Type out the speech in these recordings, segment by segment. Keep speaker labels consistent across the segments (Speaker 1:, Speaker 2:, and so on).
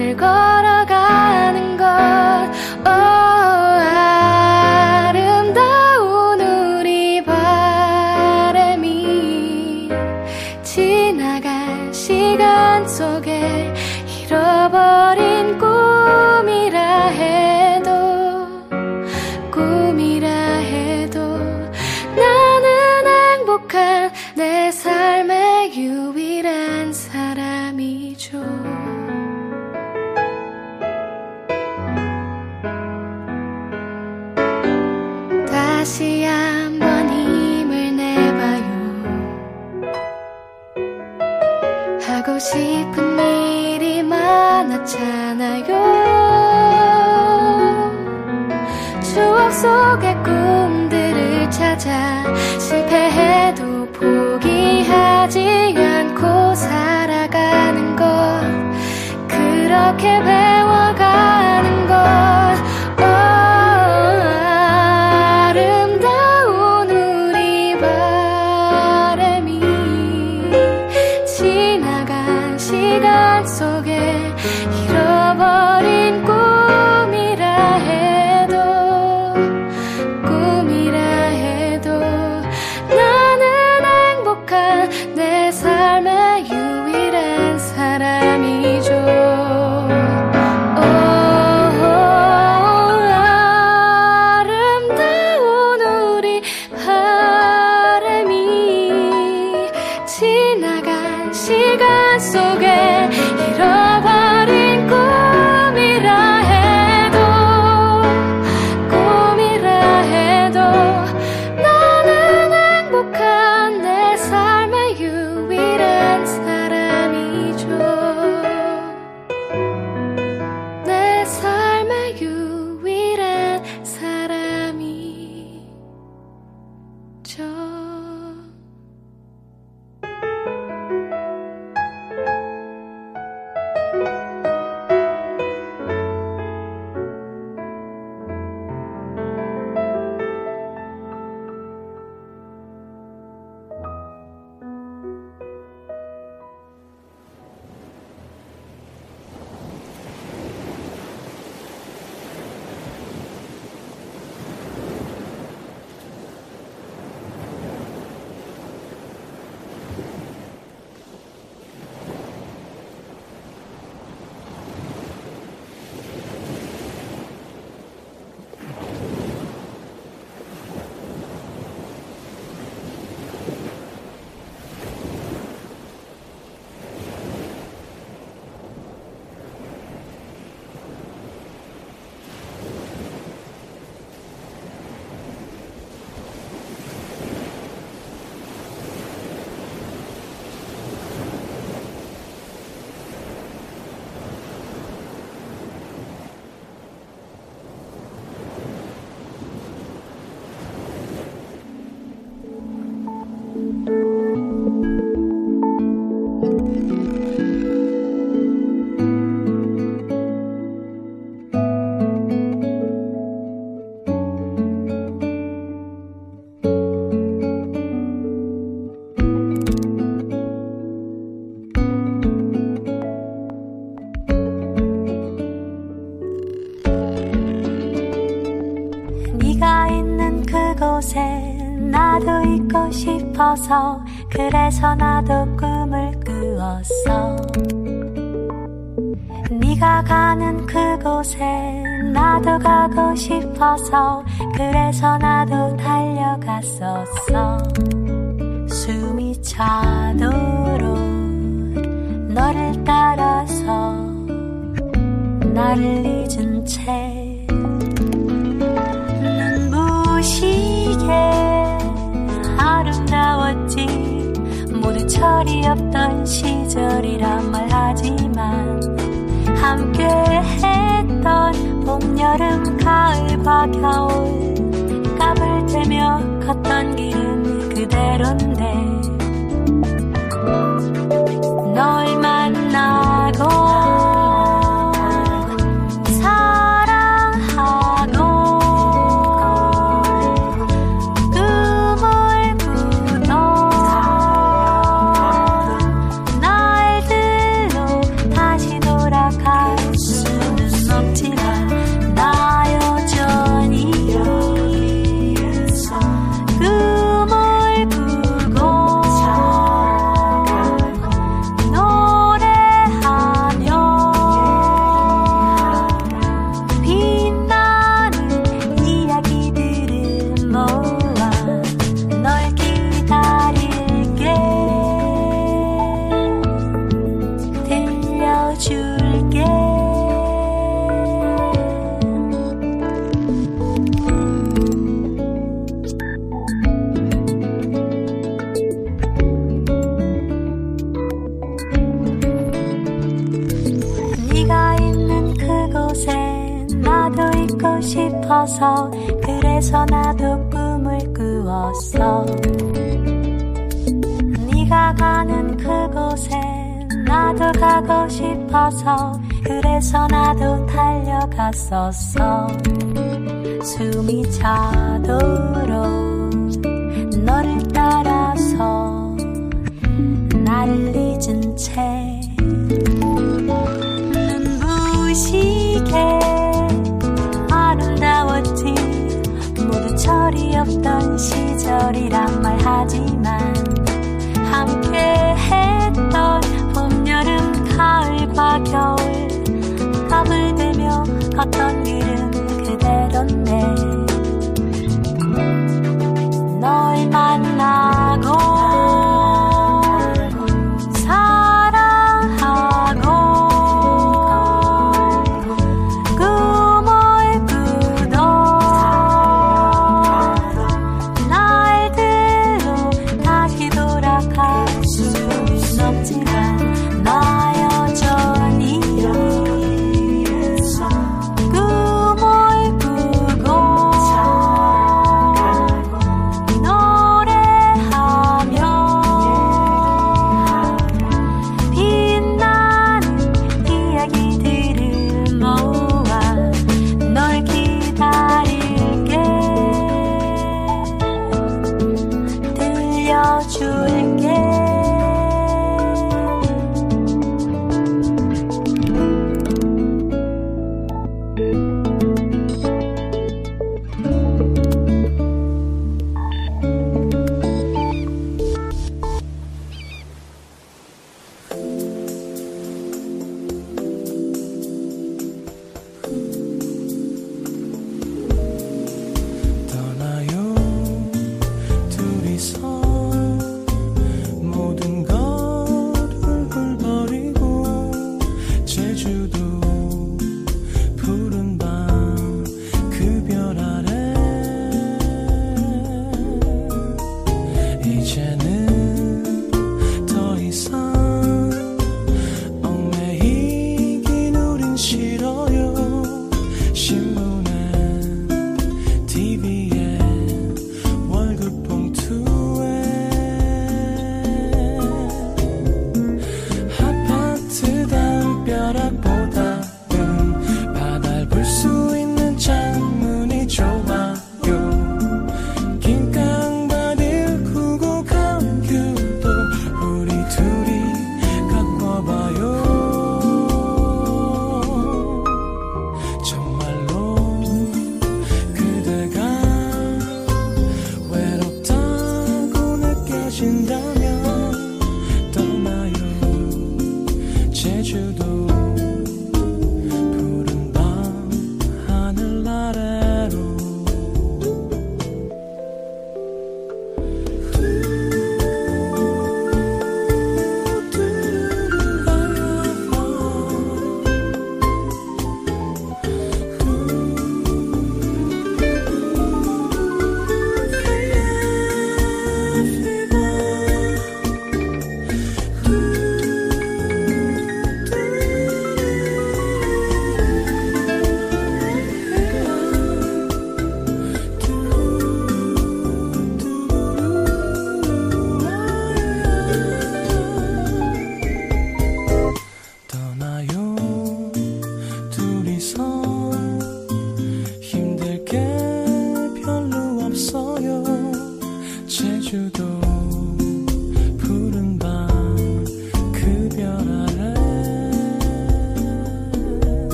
Speaker 1: oh,
Speaker 2: 지나간 시간 속에 이런 그래서 나도 꿈을 꾸었어. 네가 가는 그곳에 나도 가고 싶어서 그래서 나도 달려갔었어. 숨이 차도록 너를 따라서 나를
Speaker 3: dark hours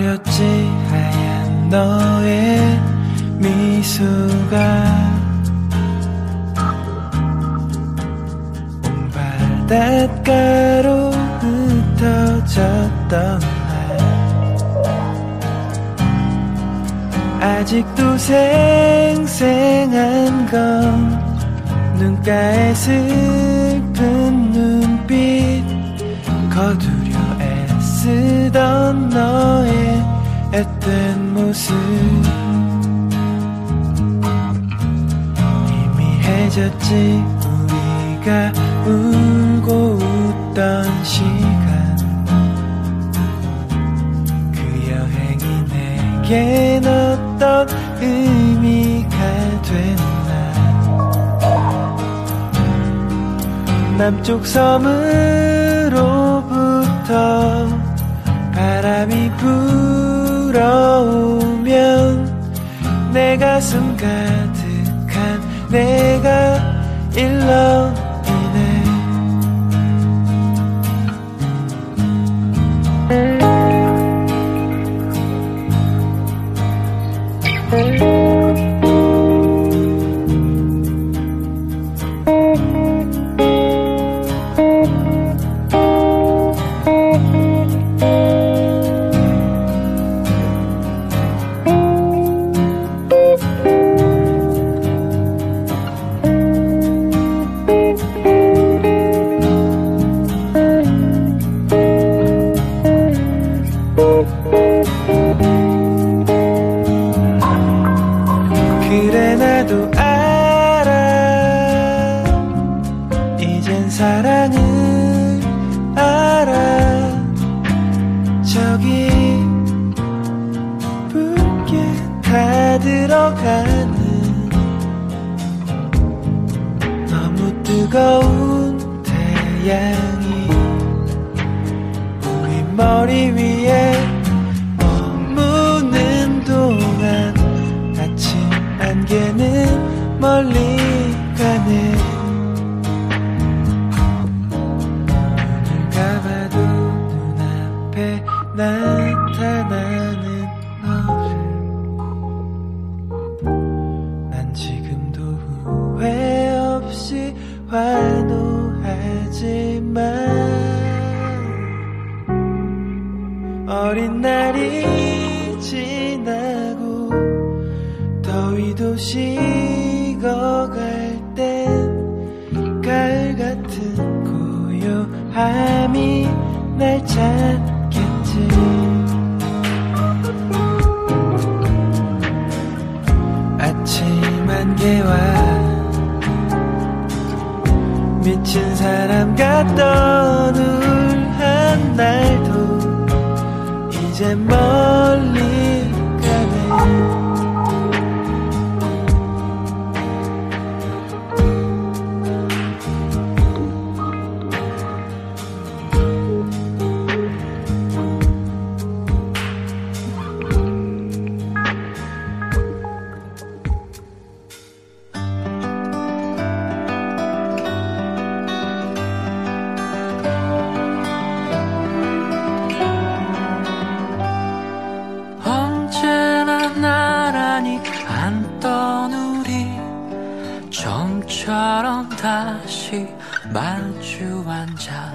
Speaker 3: 버렸지. 하얀 너의 미소가 온 바닷가로 흩어졌던 날. 아직도 생생한 건 눈가에 슬픈 눈빛 거두 쓰던 너의 앳된 모습. 이미 해졌지 우리가 울고 웃던 시간. 그 여행이 내겐 어떤 의미가 됐나. 남쪽 섬으로부터 바람이 불어오면 내 가슴 가득한 내가 일렁이네. 下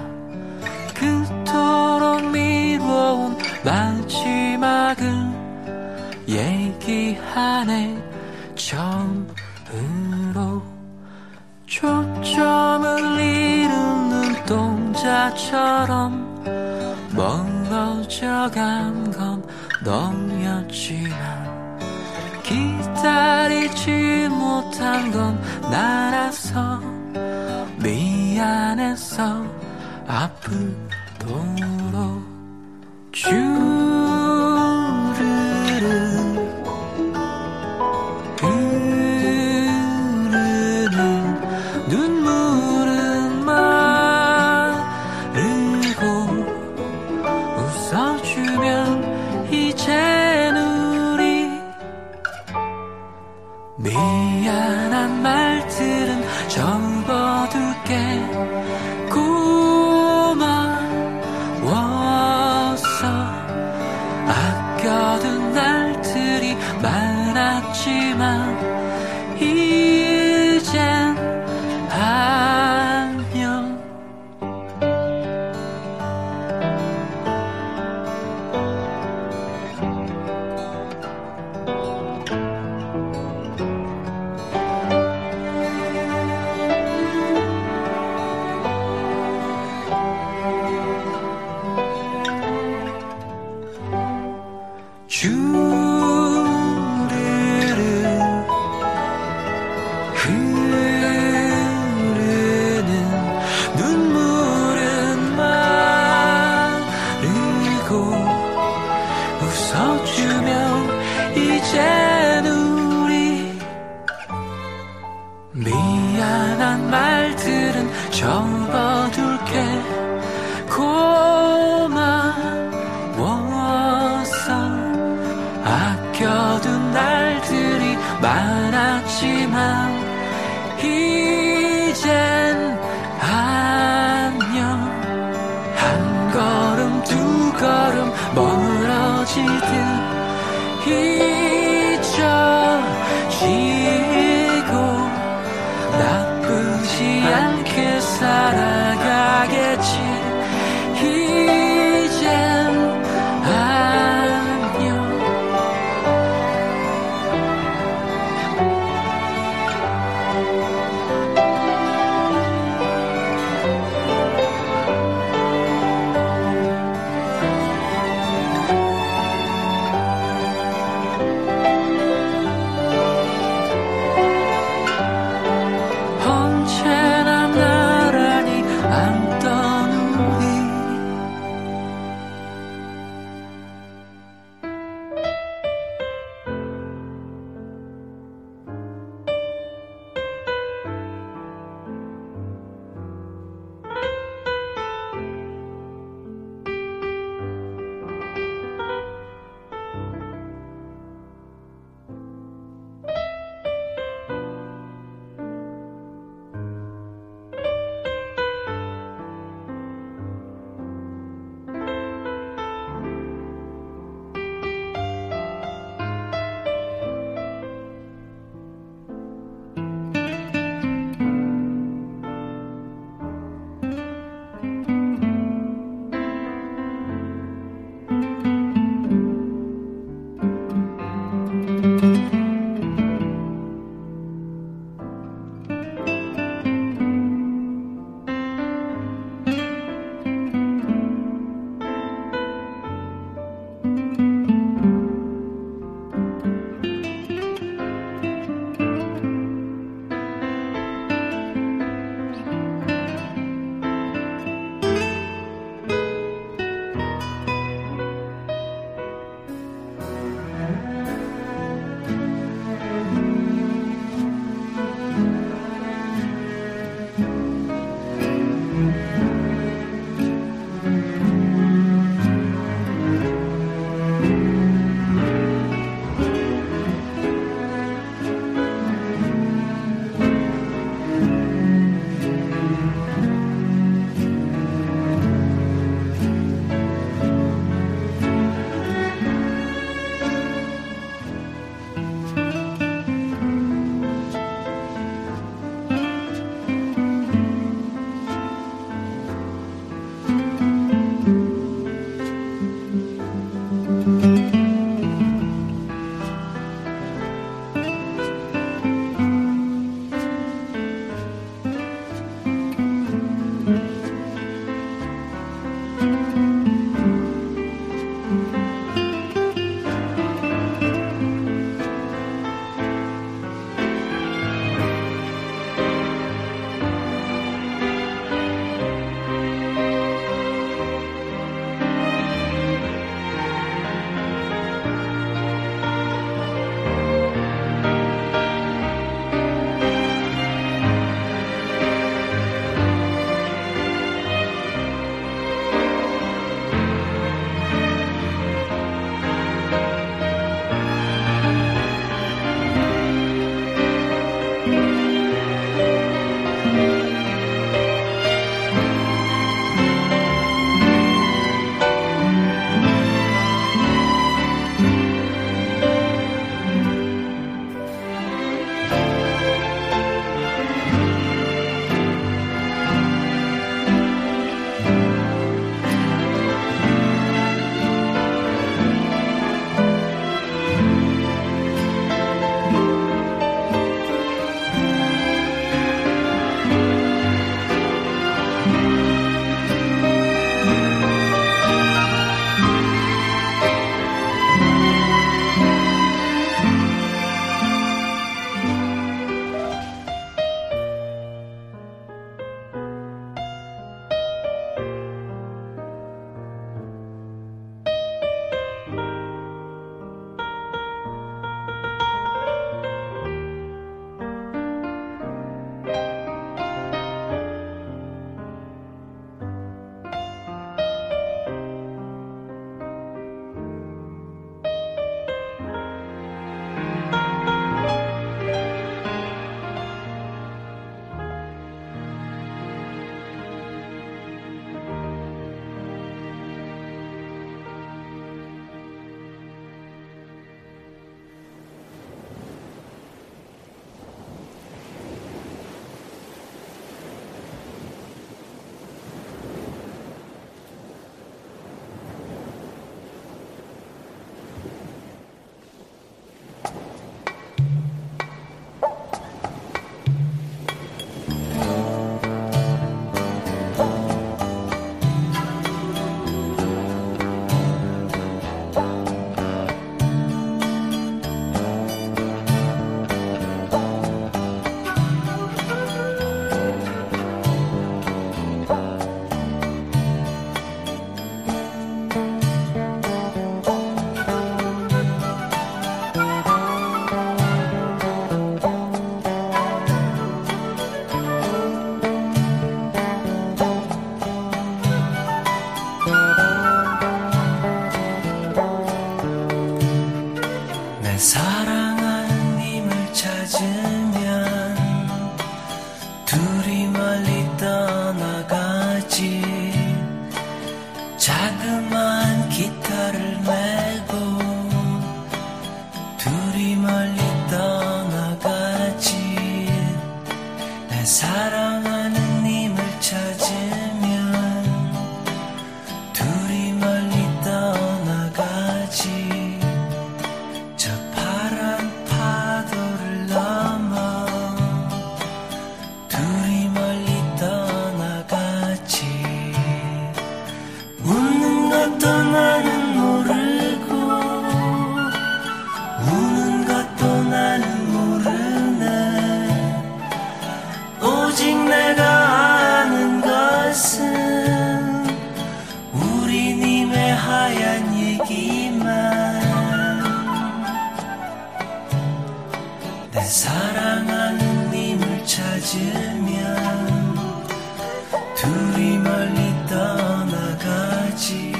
Speaker 3: 둘이 멀리 떠나가지.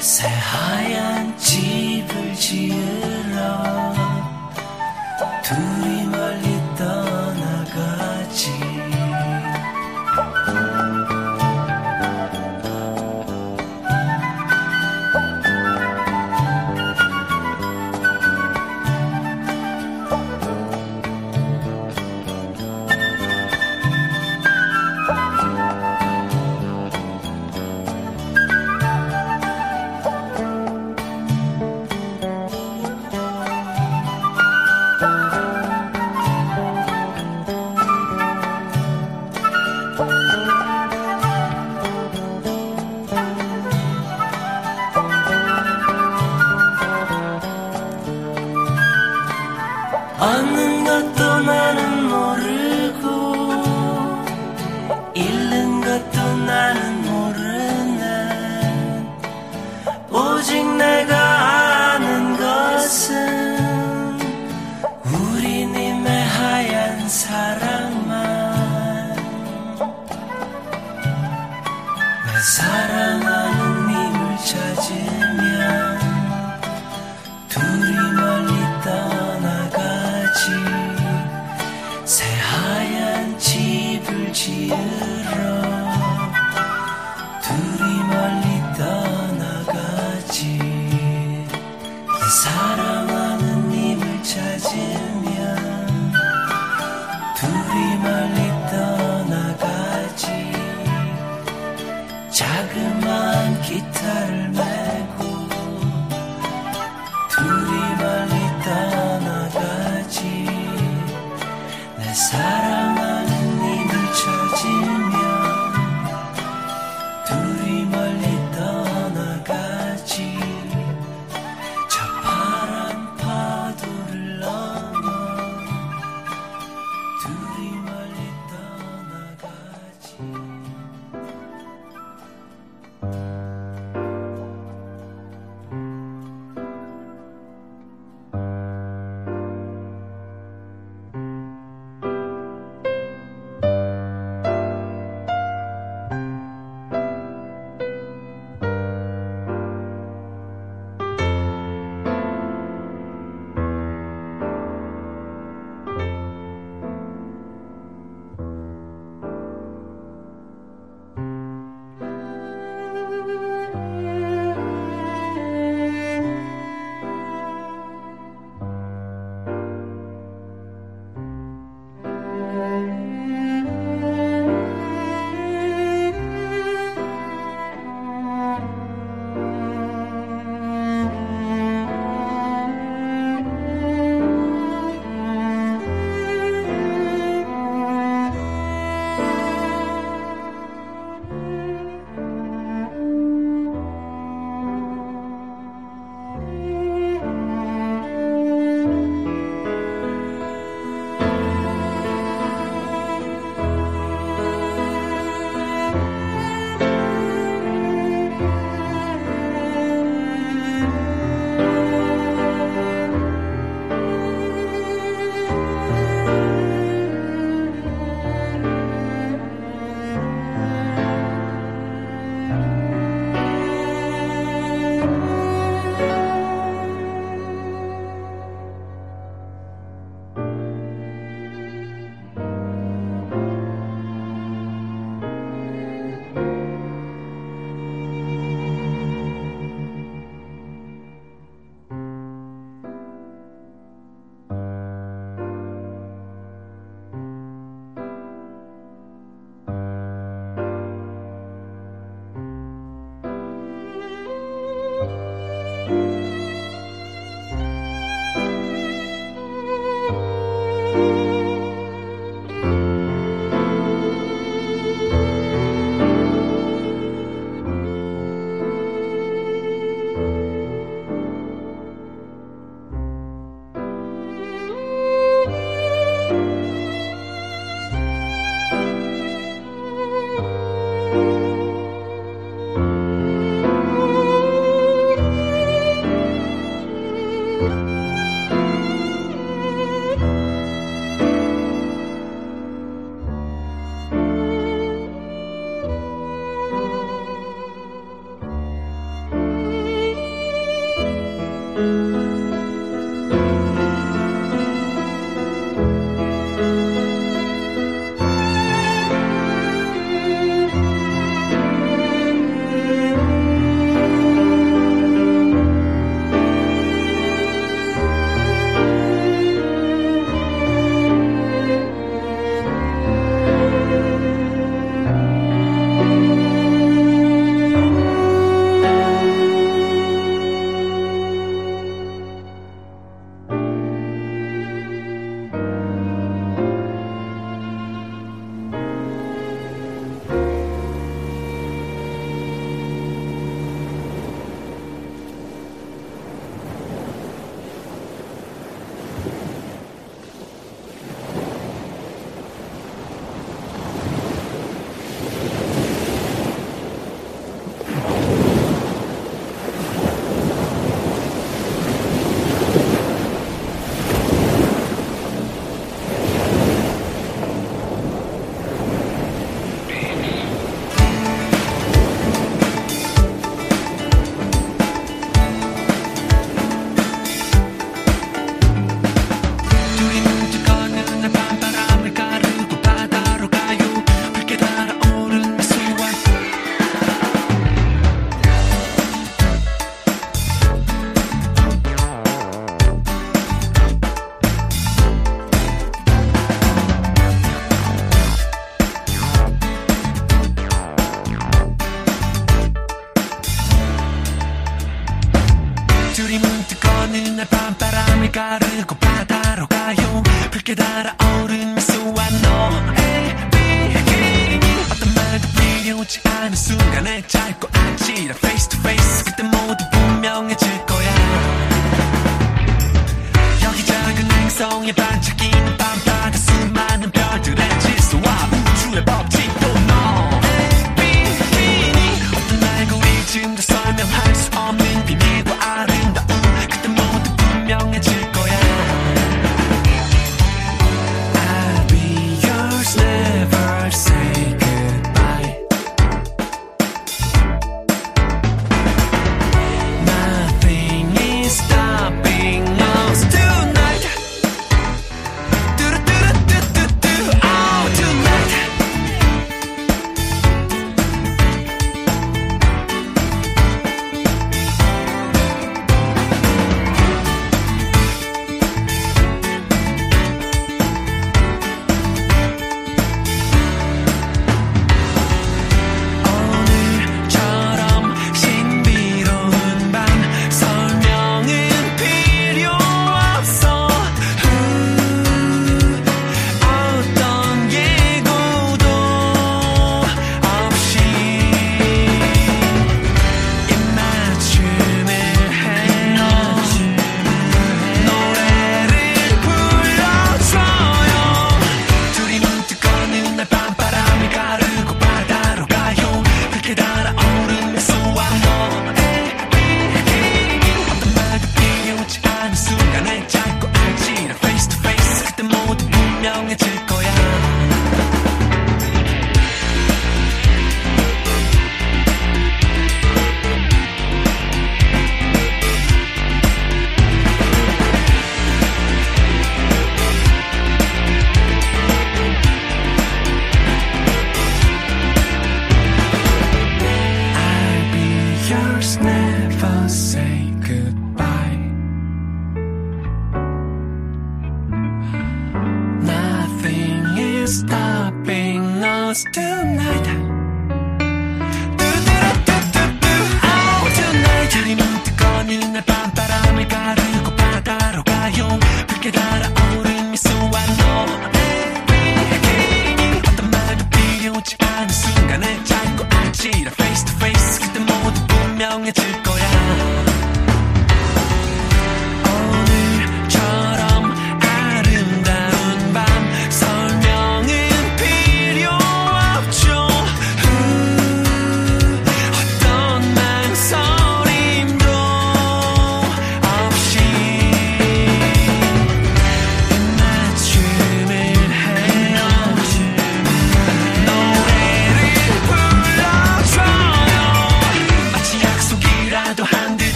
Speaker 3: 새하얀 집을
Speaker 4: 지으러 둘이